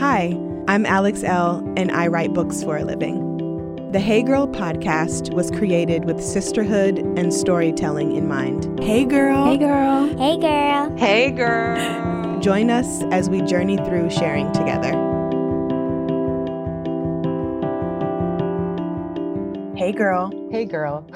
Hi, I'm Alex Elle., and I write books for a living. The Hey Girl podcast was created with sisterhood and storytelling in mind. Hey, girl. Hey, girl. Hey, girl. Hey, girl. Join us as we journey through sharing together. Hey, girl. Hey, girl.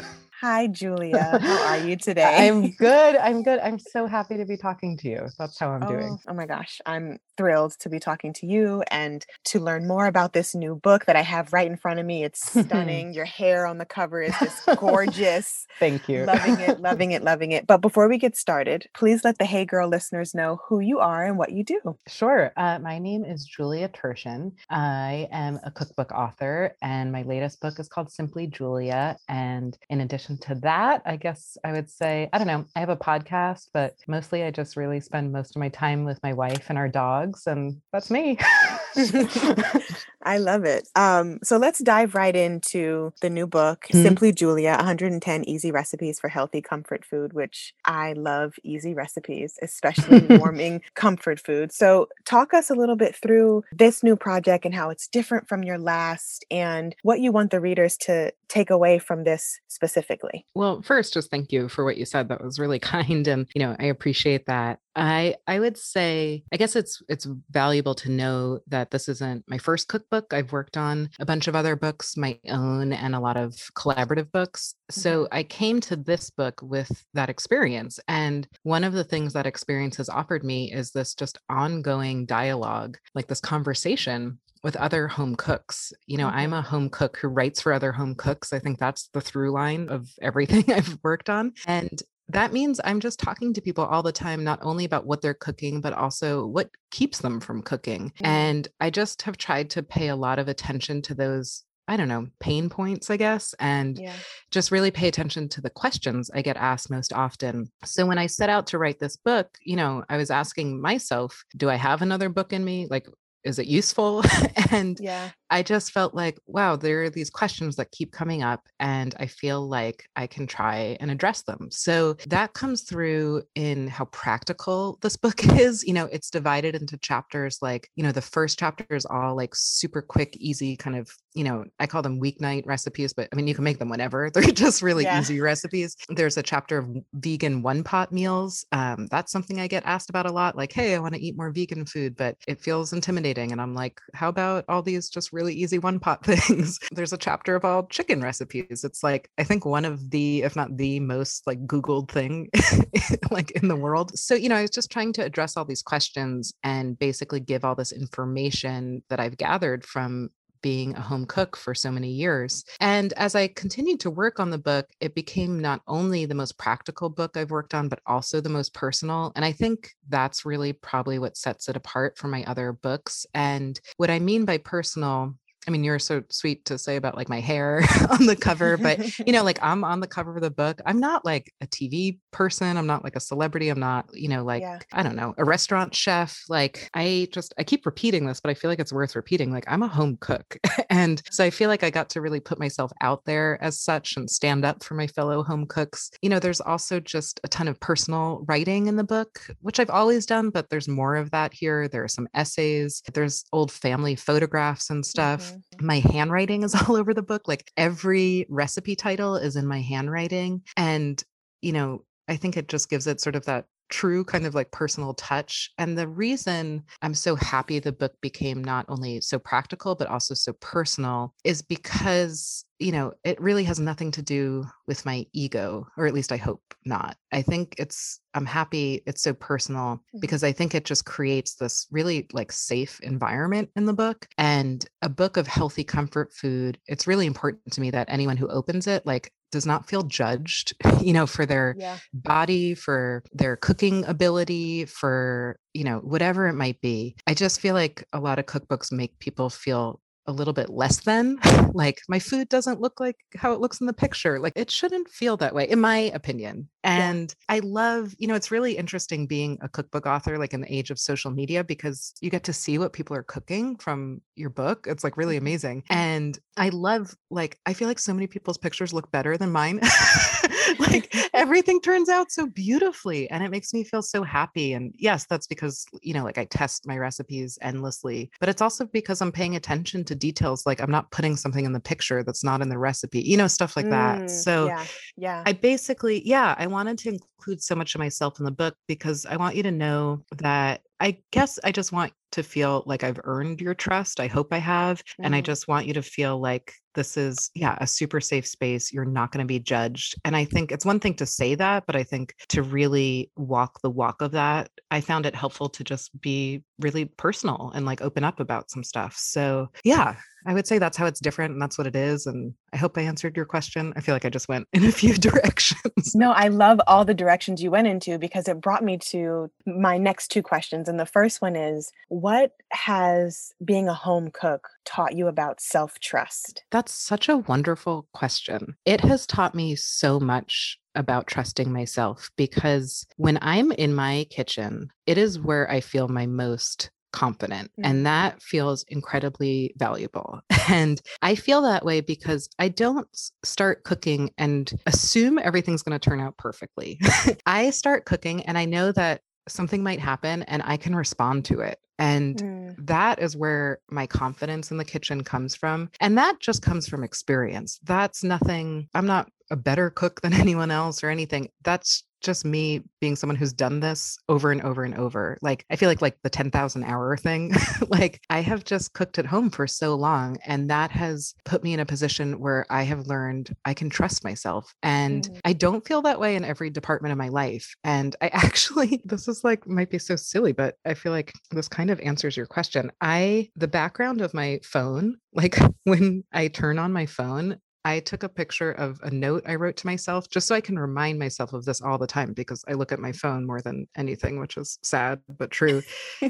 Hi, Julia. How are you today? I'm good. I'm good. I'm so happy to be talking to you. That's how I'm oh, doing. Oh my gosh. I'm thrilled to be talking to you and to learn more about this new book that I have right in front of me. It's stunning. Your hair on the cover is just gorgeous. Thank you. Loving it, loving it, loving it. But before we get started, please let the Hey Girl listeners know who you are and what you do. Sure. Uh, my name is Julia Turshen. I am a cookbook author, and my latest book is called Simply Julia. And in addition to that, I guess I would say, I don't know, I have a podcast, but mostly I just really spend most of my time with my wife and our dogs, and that's me. I love it. Um, so let's dive right into the new book, Mhm. Simply Julia 110 Easy Recipes for Healthy Comfort Food, which I love easy recipes, especially warming comfort food. So, talk us a little bit through this new project and how it's different from your last and what you want the readers to take away from this specifically. Well, first, just thank you for what you said. That was really kind, and you know, I appreciate that. I I would say, I guess it's it's valuable to know that this isn't my first cookbook. I've worked on a bunch of other books, my own, and a lot of collaborative books. Mm-hmm. So I came to this book with that experience, and one of the things that experience has offered me is this just ongoing dialogue, like this conversation with other home cooks. You know, I'm mm-hmm. a home cook who writes for other home cooks. I think that's the through line of everything I've worked on. And that means I'm just talking to people all the time, not only about what they're cooking, but also what keeps them from cooking. Mm. And I just have tried to pay a lot of attention to those. I don't know, pain points, I guess, and Yeah. just really pay attention to the questions I get asked most often. So when I set out to write this book, you know, I was asking myself, do I have another book in me? Like, is it useful? and Yeah. I just felt like, wow, there are these questions that keep coming up, and I feel like I can try and address them. So that comes through in how practical this book is. You know, it's divided into chapters like, you know, the first chapter is all like super quick, easy kind of, you know, I call them weeknight recipes, but I mean, you can make them whenever. They're just really Yeah. easy recipes. There's a chapter of vegan one pot meals. Um, that's something I get asked about a lot. Like, hey, I want to eat more vegan food, but it feels intimidating. And I'm like, how about all these just really easy one pot things? There's a chapter of all chicken recipes. It's like, I think one of the, if not the most like Googled thing like in the world. So, you know, I was just trying to address all these questions and basically give all this information that I've gathered from being a home cook for so many years. And as I continued to work on the book, it became not only the most practical book I've worked on, but also the most personal. And I think that's really probably what sets it apart from my other books. And what I mean by personal, I mean, you're so sweet to say about like my hair on the cover, but you know, like I'm on the cover of the book. I'm not like a TV person. I'm not like a celebrity. I'm not, you know, like, Yeah. I don't know, a restaurant chef. Like I just, I keep repeating this, but I feel like it's worth repeating. Like I'm a home cook. and so I feel like I got to really put myself out there as such and stand up for my fellow home cooks. You know, there's also just a ton of personal writing in the book, which I've always done, but there's more of that here. There are some essays, there's old family photographs and stuff Mhm. My handwriting is all over the book like every recipe title is in my handwriting and you know i think it just gives it sort of that true kind of like personal touch and the reason i'm so happy the book became not only so practical but also so personal is because you know it really has nothing to do with my ego or at least i hope not i think it's i'm happy it's so personal Mhm. because i think it just creates this really like safe environment in the book and a book of healthy comfort food it's really important to me that anyone who opens it like does not feel judged, you know, for their Yeah. body, for their cooking ability, for, you know, whatever it might be. I just feel like a lot of cookbooks make people feel a little bit less than like my food doesn't look like how it looks in the picture like it shouldn't feel that way in my opinion Yeah. and i love you know it's really interesting being a cookbook author like in the age of social media because you get to see what people are cooking from your book it's like really Mhm. amazing and i love like i feel like so many people's pictures look better than mine like everything turns out so beautifully and it makes me feel so happy and yes that's because you know like i test my recipes endlessly but it's also because i'm paying attention to details like i'm not putting something in the picture that's not in the recipe you know stuff like that Mm, so yeah, yeah. I basically, yeah, I wanted to include so much of myself in the book because I want you to know that I guess I just want to feel like I've earned your trust. I hope I have. And I Mhm. just want you to feel like this is, yeah, a super safe space. You're not going to be judged. And I think it's one thing to say that, but I think to really walk the walk of that, I found it helpful to just be really personal and like open up about some stuff. So, yeah, I would say that's how it's different and that's what it is. And I hope I answered your question. I feel like I just went in a few directions. No, I love all the directions you went into because it brought me to my next two questions. And the first one is What has being a home cook taught you about self trust? That's such a wonderful question. It has taught me so much about trusting myself because when I'm in my kitchen, it is where I feel my most confident. Mm. And that feels incredibly valuable. And I feel that way because I don't start cooking and assume everything's going to turn out perfectly. I start cooking and I know that something might happen and I can respond to it. And Mm, that is where my confidence in the kitchen comes from. And that just comes from experience. That's nothing, I'm not a better cook than anyone else or anything. That's just me being someone who's done this over and over and over. Like, I feel like, like the 10,000 hour thing, like, I have just cooked at home for so long. And that has put me in a position where I have learned I can trust myself. And Mm. I don't feel that way in every department of my life. And I actually, this is like, might be so silly, but I feel like this kind of answers your question. I, the background of my phone, like when I turn on my phone, I took a picture of a note I wrote to myself just so I can remind myself of this all the time because I look at my phone more than anything, which is sad but true.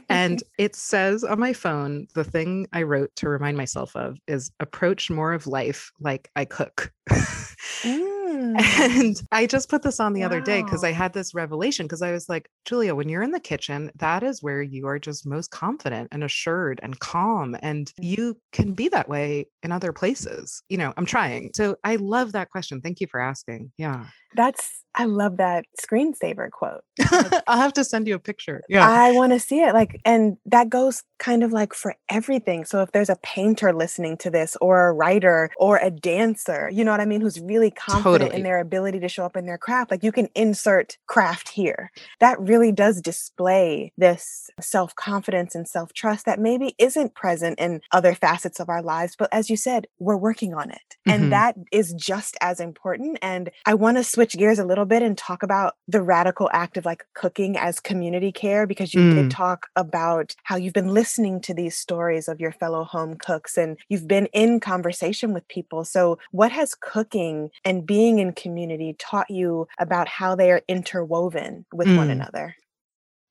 And it says on my phone, the thing I wrote to remind myself of is approach more of life like I cook. Mm, And I just put this on the other day because I had this revelation because I was like, Julia, when you're in the kitchen, that is where you are just most confident and assured and calm. And Mm. you can be that way in other places. You know, I'm trying. So I love that question. Thank you for asking. Yeah. That's, I love that screensaver quote. I'll have to send you a picture. Yeah. I want to see it. Like, and that goes kind of like for everything. So if there's a painter listening to this, or a writer, or a dancer, you know what I mean, who's really confident Totally. in their ability to show up in their craft, like you can insert craft here. That really does display this self confidence and self trust that maybe isn't present in other facets of our lives. But as you said, we're working on it. And that is just as important. And I want to switch gears a little bit and talk about the radical act of like cooking as community care because you Mm. did talk about how you've been listening to these stories of your fellow home cooks and you've been in conversation with people. So, what has cooking and being in community taught you about how they are interwoven with one Mm. another?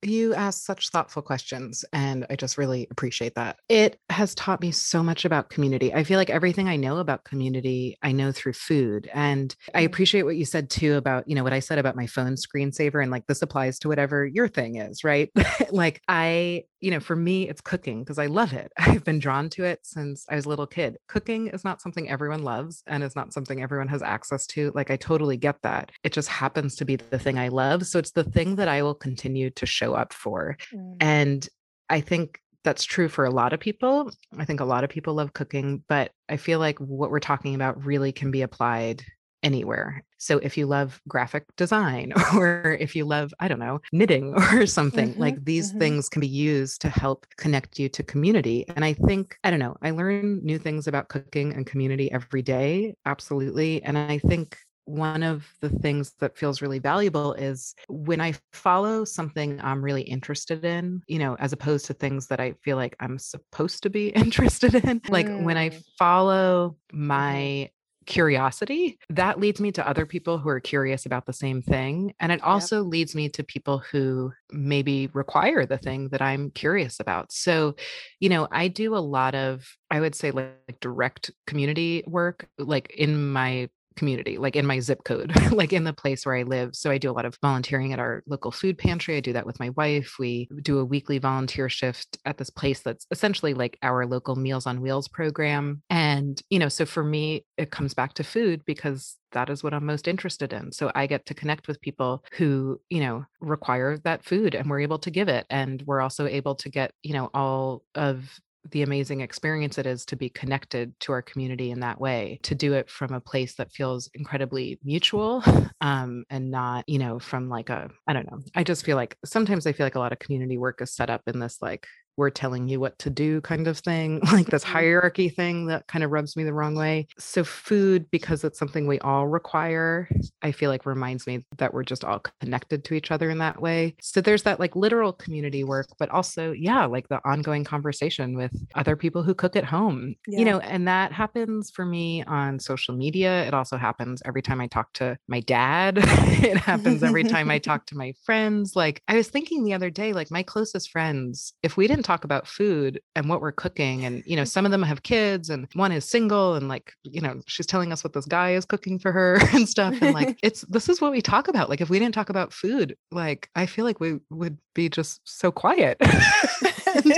You ask such thoughtful questions, and I just really appreciate that. It has taught me so much about community. I feel like everything I know about community, I know through food. And I Mm. appreciate what you said too about, you know, what I said about my phone screensaver. And like this applies to whatever your thing is, right? like I, you know, for me, it's cooking because I love it. I've been drawn to it since I was a little kid. Cooking is not something everyone loves and is not something everyone has access to. Like I totally get that. It just happens to be the thing I love. So it's the thing that I will continue to show up for. Mm. And I think that's true for a lot of people. I think a lot of people love cooking, but I feel like what we're talking about really can be applied anywhere. So if you love graphic design or if you love, I don't know, knitting or something, Mhm, like these mhm. things can be used to help connect you to community. And I think, I don't know, I learn new things about cooking and community every day. Absolutely. And I think one of the things that feels really valuable is when I follow something I'm really interested in, you know, as opposed to things that I feel like I'm supposed to be interested in. Like when I Mm. follow my curiosity that leads me to other people who are curious about the same thing and it also yep. leads me to people who maybe require the thing that i'm curious about so you know i do a lot of i would say like, like direct community work like in my community, like in my zip code, like in the place where I live. So I do a lot of volunteering at our local food pantry. I do that with my wife. We do a weekly volunteer shift at this place that's essentially like our local Meals on Wheels program. And, you know, so for me, it comes back to food because that is what I'm most interested in. So I get to connect with people who, you know, require that food and we're able to give it. And we're also able to get, you know, all of the amazing experience it is to be connected to our community in that way to do it from a place that feels incredibly mutual um, and not you know from like a i don't know i just feel like sometimes i feel like a lot of community work is set up in this like we're telling you what to do kind of thing, like this mm-hmm. hierarchy thing that kind of rubs me the wrong way. So, food, because it's something we all require, I feel like reminds me that we're just all connected to each other in that way. So, there's that like literal community work, but also, yeah, like the ongoing conversation with other people who cook at home, yeah. you know, and that happens for me on social media. It also happens every time I talk to my dad, it happens every time I talk to my friends. Like, I was thinking the other day, like, my closest friends, if we didn't talk about food and what we're cooking and you know some of them have kids and one is single and like you know she's telling us what this guy is cooking for her and stuff and like it's this is what we talk about like if we didn't talk about food like i feel like we would be just so quiet. And,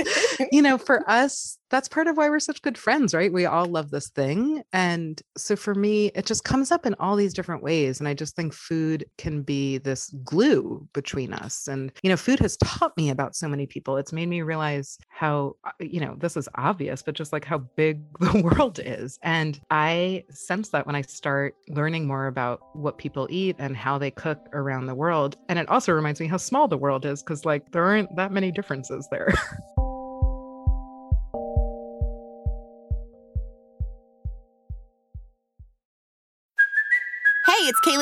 you know for us that's part of why we're such good friends, right? We all love this thing. And so for me, it just comes up in all these different ways. And I just think food can be this glue between us. And, you know, food has taught me about so many people. It's made me realize how, uh, you know, this is obvious, but just like how big the world is. And I sense that when I start learning more about what people eat and how they cook around the world. And it also reminds me how small the world is because, like, there aren't that many differences there.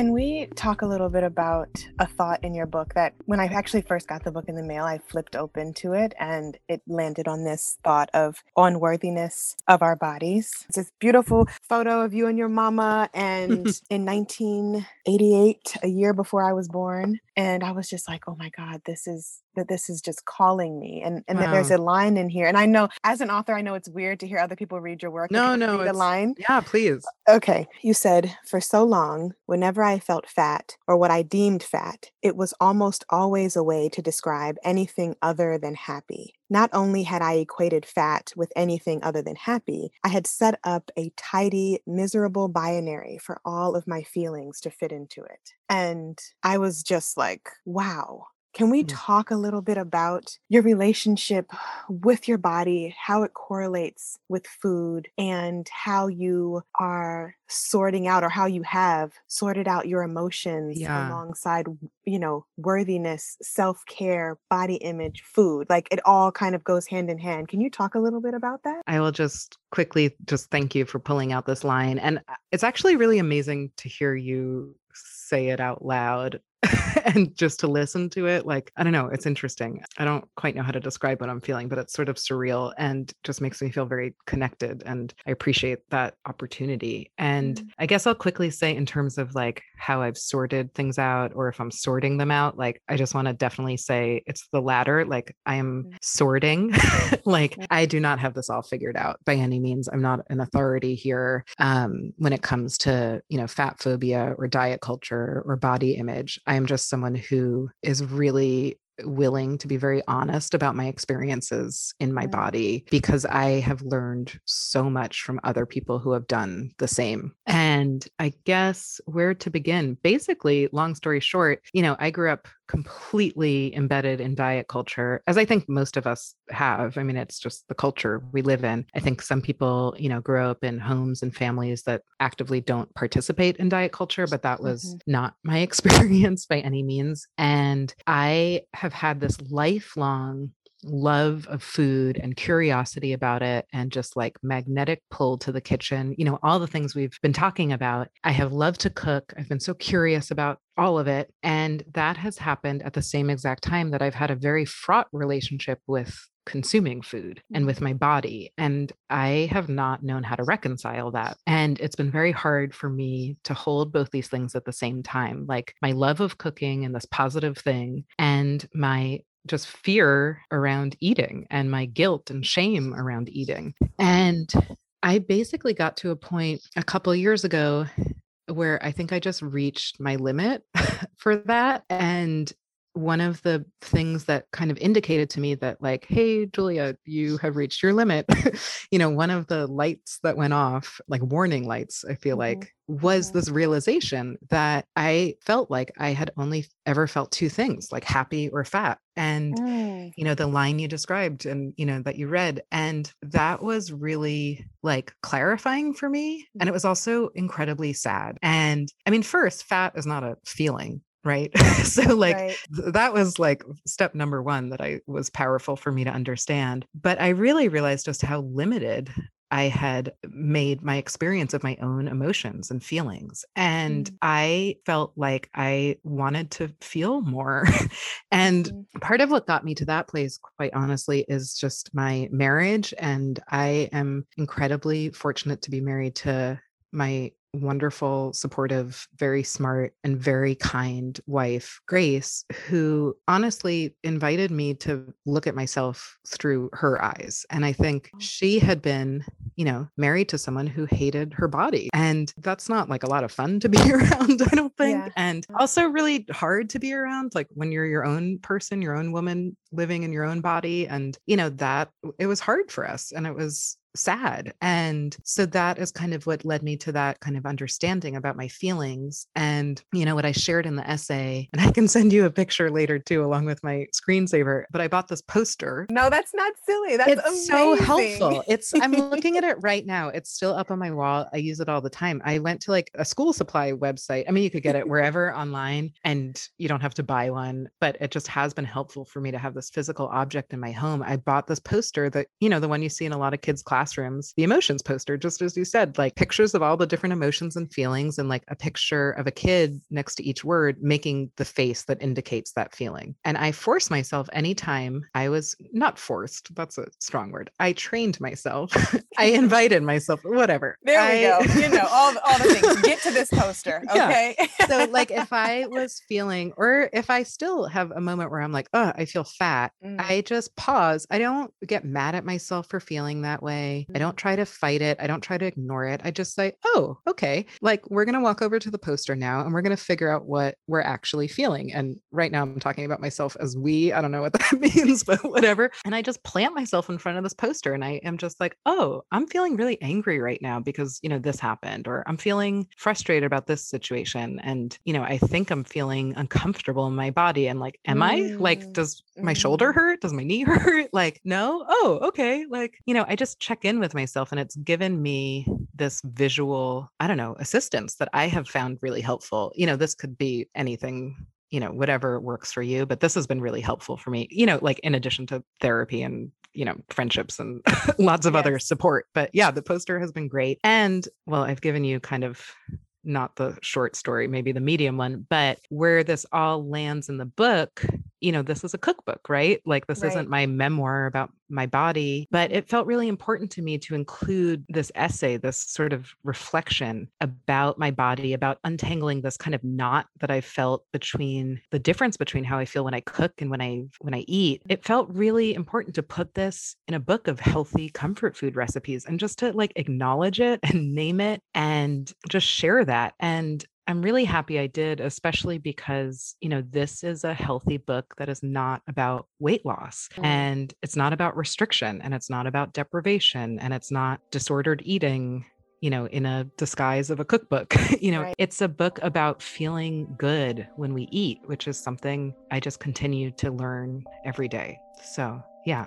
Can we talk a little bit about a thought in your book that when I actually first got the book in the mail, I flipped open to it and it landed on this thought of unworthiness of our bodies. It's this beautiful photo of you and your mama. And in 1988, a year before I was born, and I was just like, oh my God, this is that this is just calling me. And and wow. there's a line in here. And I know as an author, I know it's weird to hear other people read your work. No, no. The line. Yeah, please. Okay. You said, for so long, whenever I felt fat or what I deemed fat, it was almost always a way to describe anything other than happy. Not only had I equated fat with anything other than happy, I had set up a tidy, miserable binary for all of my feelings to fit into it. And I was just like, wow, can we mm. talk a little bit about your relationship with your body, how it correlates with food, and how you are sorting out or how you have sorted out your emotions yeah. alongside, you know, worthiness, self care, body image, food? Like it all kind of goes hand in hand. Can you talk a little bit about that? I will just quickly just thank you for pulling out this line. And uh, it's actually really amazing to hear you say it out loud and just to listen to it like i don't know it's interesting. I don't quite know how to describe what i'm feeling but it's sort of surreal and just makes me feel very connected and i appreciate that opportunity. And mm-hmm. i guess i'll quickly say in terms of like how i've sorted things out or if i'm sorting them out like i just want to definitely say it's the latter like i am mm-hmm. sorting. Like i do not have this all figured out by any means. I'm not an authority here um, when it comes to you know fat phobia or diet culture or body image I am just someone who is really willing to be very honest about my experiences in my Mm. body because I have learned so much from other people who have done the same. And I guess where to begin? Basically, long story short, you know, I grew up completely embedded in diet culture, as I think most of us have. I mean, it's just the culture we live in. I think some people, you know, grow up in homes and families that actively don't participate in diet culture, but that was Mhm. not my experience by any means. And I have had this lifelong love of food and curiosity about it and just like magnetic pull to the kitchen you know all the things we've been talking about. I have loved to cook. I've been so curious about all of it and that has happened at the same exact time that i've had a very fraught relationship with consuming food and with my mm. body and i have not known how to reconcile that and it's been very hard for me to hold both these things at the same time like my love of cooking and this positive thing and my just fear around eating and my guilt and shame around eating. And I basically got to a point a couple years ago where I think I just reached my limit for that. And one of the things that kind of indicated to me that, like, hey, Julia, you have reached your limit, you know, one of the lights that went off, like warning lights, I feel Mhm. like, was this realization that I felt like I had only ever felt two things, like happy or fat. And Mm. you know the line you described and you know that you read and that was really like clarifying for me and it was also incredibly sad and i mean first fat is not a feeling right so like Right. th- that was like step number 1 that i was powerful for me to understand but i really realized just how limited I had made my experience of my own emotions and feelings. And Mm. I felt like I wanted to feel more. and Mhm. part of what got me to that place, quite honestly, is just my marriage. And I am incredibly fortunate to be married to my wonderful, supportive, very smart, and very kind wife, Grace, who honestly invited me to look at myself through her eyes. And I think oh. she had been, you know, married to someone who hated her body. And that's not like a lot of fun to be around, I don't think. Yeah. And also really hard to be around, like when you're your own person, your own woman living in your own body. And, you know, that it was hard for us. And it was sad. And so that is kind of what led me to that kind of understanding about my feelings. And, you know, what I shared in the essay, and I can send you a picture later too, along with my screensaver. But I bought this poster. No, that's not silly. That's it's so helpful. It's I'm looking at it right now. It's still up on my wall. I use it all the time. I went to like a school supply website. I mean, you could get it wherever online and you don't have to buy one, but it just has been helpful for me to have this physical object in my home. I bought this poster that, you know, the one you see in a lot of kids' classrooms, the emotions poster, just as you said, like pictures of all the different emotions and feelings, and like a picture of a kid next to each word making the face that indicates that feeling. And I forced myself anytime I was not forced, that's a strong word. I trained myself. I invited myself, whatever. There we I- go. You know, all, all the things. Get to this poster. Yeah. Okay. so like if I was feeling or if I still have a moment where I'm like, oh, I feel fat, Mm. I just pause. I don't get mad at myself for feeling that way. I don't try to fight it. I don't try to ignore it. I just say, oh, okay. Like we're going to walk over to the poster now and we're going to figure out what we're actually feeling. And right now I'm talking about myself as we. I don't know what that means, but whatever. And I just plant myself in front of this poster and I am just like, oh, I'm feeling really angry right now because, you know, this happened, or I'm feeling frustrated about this situation. And, you know, I think I'm feeling uncomfortable in my body. And like, am I? Like, Mm, does my shoulder mm. hurt? Does my knee hurt? Like, no. Oh, okay. Like, you know, I just check in with myself and it's given me this visual, I don't know, assistance that I have found really helpful. You know, this could be anything you know whatever works for you but this has been really helpful for me you know like in addition to therapy and you know friendships and lots of other support but yeah the poster has been great and well i've given you kind of not the short story maybe the medium one but where this all lands in the book you know this is a cookbook right? Like this Right. isn't my memoir about my body but it felt really important to me to include this essay this sort of reflection about my body about untangling this kind of knot that i felt between the difference between how i feel when i cook and when i when i eat. It felt really important to put this in a book of healthy comfort food recipes and just to like acknowledge it and name it and just share that. And I'm really happy I did, especially because, you know, this is a healthy book that is not about weight loss Mm. and it's not about restriction and it's not about deprivation and it's not disordered eating, you know, in a disguise of a cookbook. you know, Right. it's a book about feeling good when we eat, which is something I just continue to learn every day. So, yeah.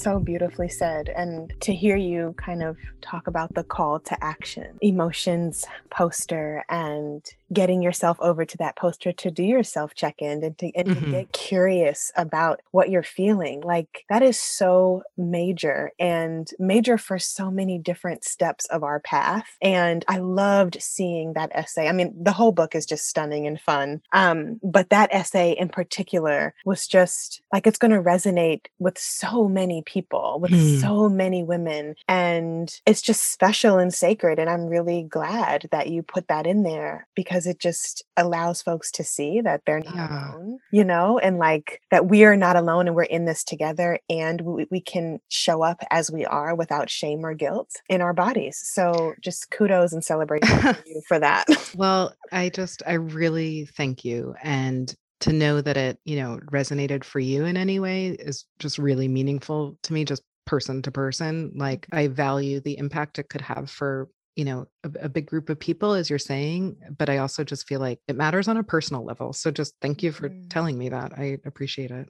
So beautifully said. And to hear you kind of talk about the call to action, emotions poster, and getting yourself over to that poster to do your self check in and, to, and to Mhm. get curious about what you're feeling. Like that is so major and major for so many different steps of our path. And I loved seeing that essay. I mean, the whole book is just stunning and fun. Um, but that essay in particular was just like it's going to resonate with so many people, with Mm. so many women. And it's just special and sacred. And I'm really glad that you put that in there because it just allows folks to see that they're not Yeah. alone, you know, and like that we are not alone and we're in this together and we, we can show up as we are without shame or guilt in our bodies. So just kudos and celebration for you for that. Well, I just, I really thank you. And to know that it, you know, resonated for you in any way is just really meaningful to me, just person to person. Like, mm-hmm. I value the impact it could have for, you know, a, a big group of people, as you're saying. But I also just feel like it matters on a personal level. So just thank you for Mm. telling me that. I appreciate it.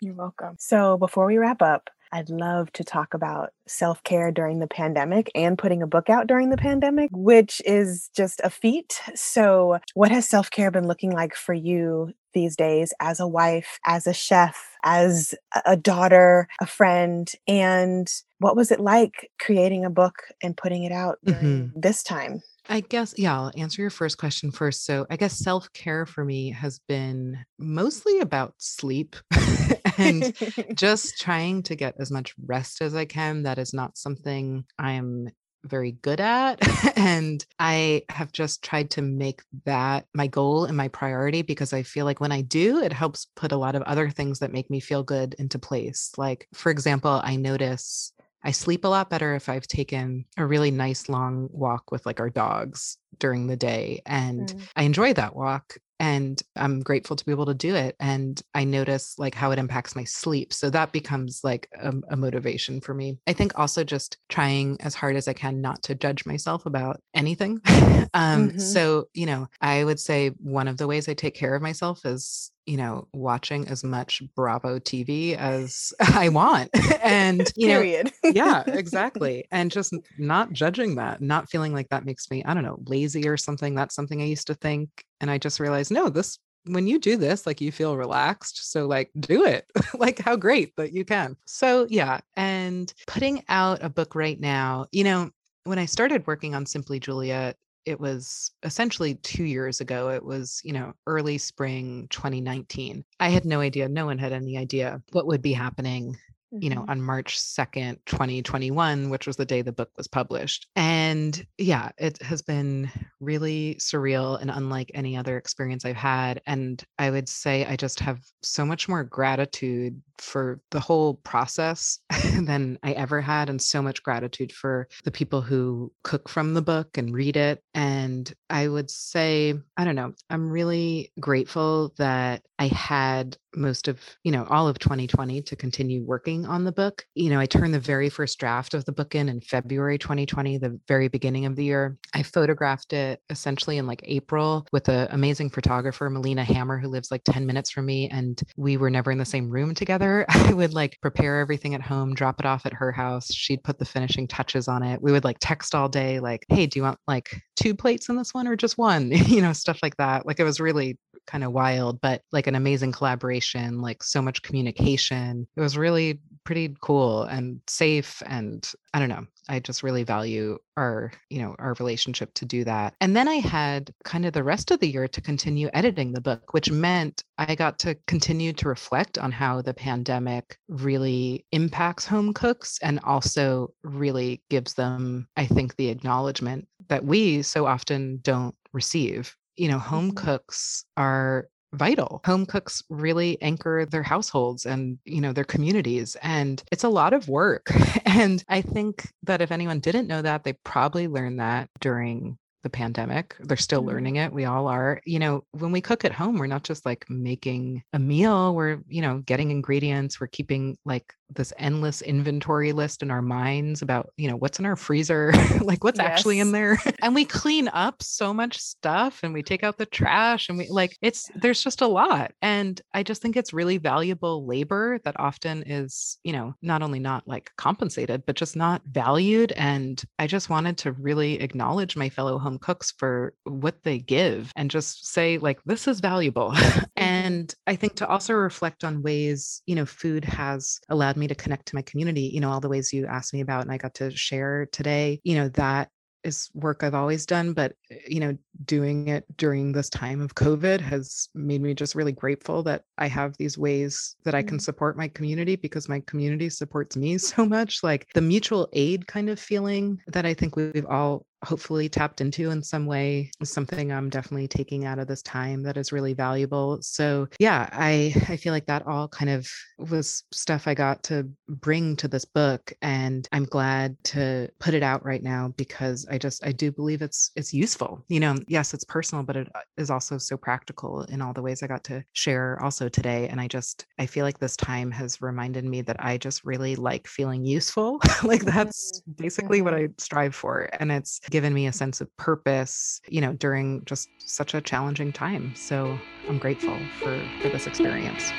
You're welcome. So before we wrap up, I'd love to talk about self care during the pandemic and putting a book out during the pandemic, which is just a feat. So, what has self care been looking like for you these days as a wife, as a chef, as a daughter, a friend? And what was it like creating a book and putting it out during mm-hmm. this time? I guess, yeah, I'll answer your first question first. So, I guess self care for me has been mostly about sleep and just trying to get as much rest as I can. That is not something I am very good at. and I have just tried to make that my goal and my priority because I feel like when I do, it helps put a lot of other things that make me feel good into place. Like, for example, I notice I sleep a lot better if I've taken a really nice long walk with like our dogs during the day. And Mm. I enjoy that walk and I'm grateful to be able to do it. And I notice like how it impacts my sleep. So that becomes like a, a motivation for me. I think also just trying as hard as I can not to judge myself about anything. um, Mhm. So, you know, I would say one of the ways I take care of myself is, you know, watching as much Bravo TV as I want. and, you know, yeah, exactly. And just not judging that, not feeling like that makes me, I don't know, lazy or something. That's something I used to think. And I just realized, no, this, when you do this, like you feel relaxed. So, like, do it. like, how great that you can. So, yeah. And putting out a book right now, you know, when I started working on Simply Julia, it was essentially two years ago. It was, you know, early spring 2019. I had no idea, no one had any idea what would be happening you know, Mhm. on March 2nd, 2021, which was the day the book was published. And yeah, it has been really surreal and unlike any other experience I've had. And I would say I just have so much more gratitude for the whole process than I ever had, and so much gratitude for the people who cook from the book and read it. And I would say, I don't know, I'm really grateful that I had most of, you know, all of 2020 to continue working on the book. You know, I turned the very first draft of the book in in February 2020, the very beginning of the year. I photographed it essentially in like April with an amazing photographer, Melina Hammer, who lives like 10 minutes from me. And we were never in the same room together. I would like prepare everything at home, drop it off at her house. She'd put the finishing touches on it. We would like text all day, like, hey, do you want like two plates in this one or just one? you know, stuff like that. Like it was really kind of wild, but like an amazing collaboration, like so much communication. It was really pretty cool and safe. And I don't know, I just really value our, you know, our relationship to do that. And then I had kind of the rest of the year to continue editing the book, which meant I got to continue to reflect on how the pandemic really impacts home cooks and also really gives them, I think, the acknowledgement that we so often don't receive you know, home Mhm. cooks are vital. Home cooks really anchor their households and, you know, their communities. And it's a lot of work. And I think that if anyone didn't know that, they probably learned that during the pandemic. They're still Mhm. learning it. We all are. You know, when we cook at home, we're not just like making a meal, we're, you know, getting ingredients, we're keeping like this endless inventory list in our minds about, you know, what's in our freezer, like what's actually in there. and we clean up so much stuff and we take out the trash and we like it's there's just a lot. And I just think it's really valuable labor that often is, you know, not only not like compensated, but just not valued. And I just wanted to really acknowledge my fellow home cooks for what they give and just say, like, this is valuable. and I think to also reflect on ways, you know, food has allowed me to connect to my community, you know, all the ways you asked me about and I got to share today, you know, that is work I've always done, but uh, you know, doing it during this time of COVID has made me just really grateful that I have these ways that I can Mhm. support my community because my community supports me so much. Like the mutual aid kind of feeling that I think we've all hopefully tapped into in some way is something I'm definitely taking out of this time that is really valuable. So yeah, I I feel like that all kind of was stuff I got to bring to this book and I'm glad to put it out right now because I just I do believe it's it's useful. You know, yes, it's personal, but it uh, also so practical in all the ways I got to share also today and I just I feel like this time has reminded me that I just really like feeling useful. like that's basically what I strive for and it's given me a sense of purpose, you know, during just such a challenging time. So I'm grateful for for this experience.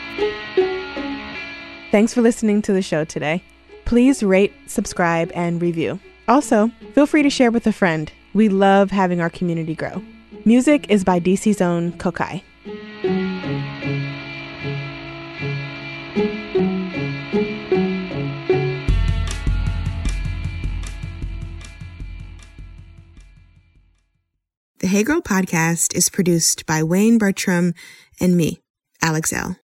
Thanks for listening to the show today. Please rate, subscribe, and review. Also, feel free to share with a friend. We love having our community grow. Music is by DC's own Kokai. Hey Girl podcast is produced by Wayne Bertram and me, Alex Elle.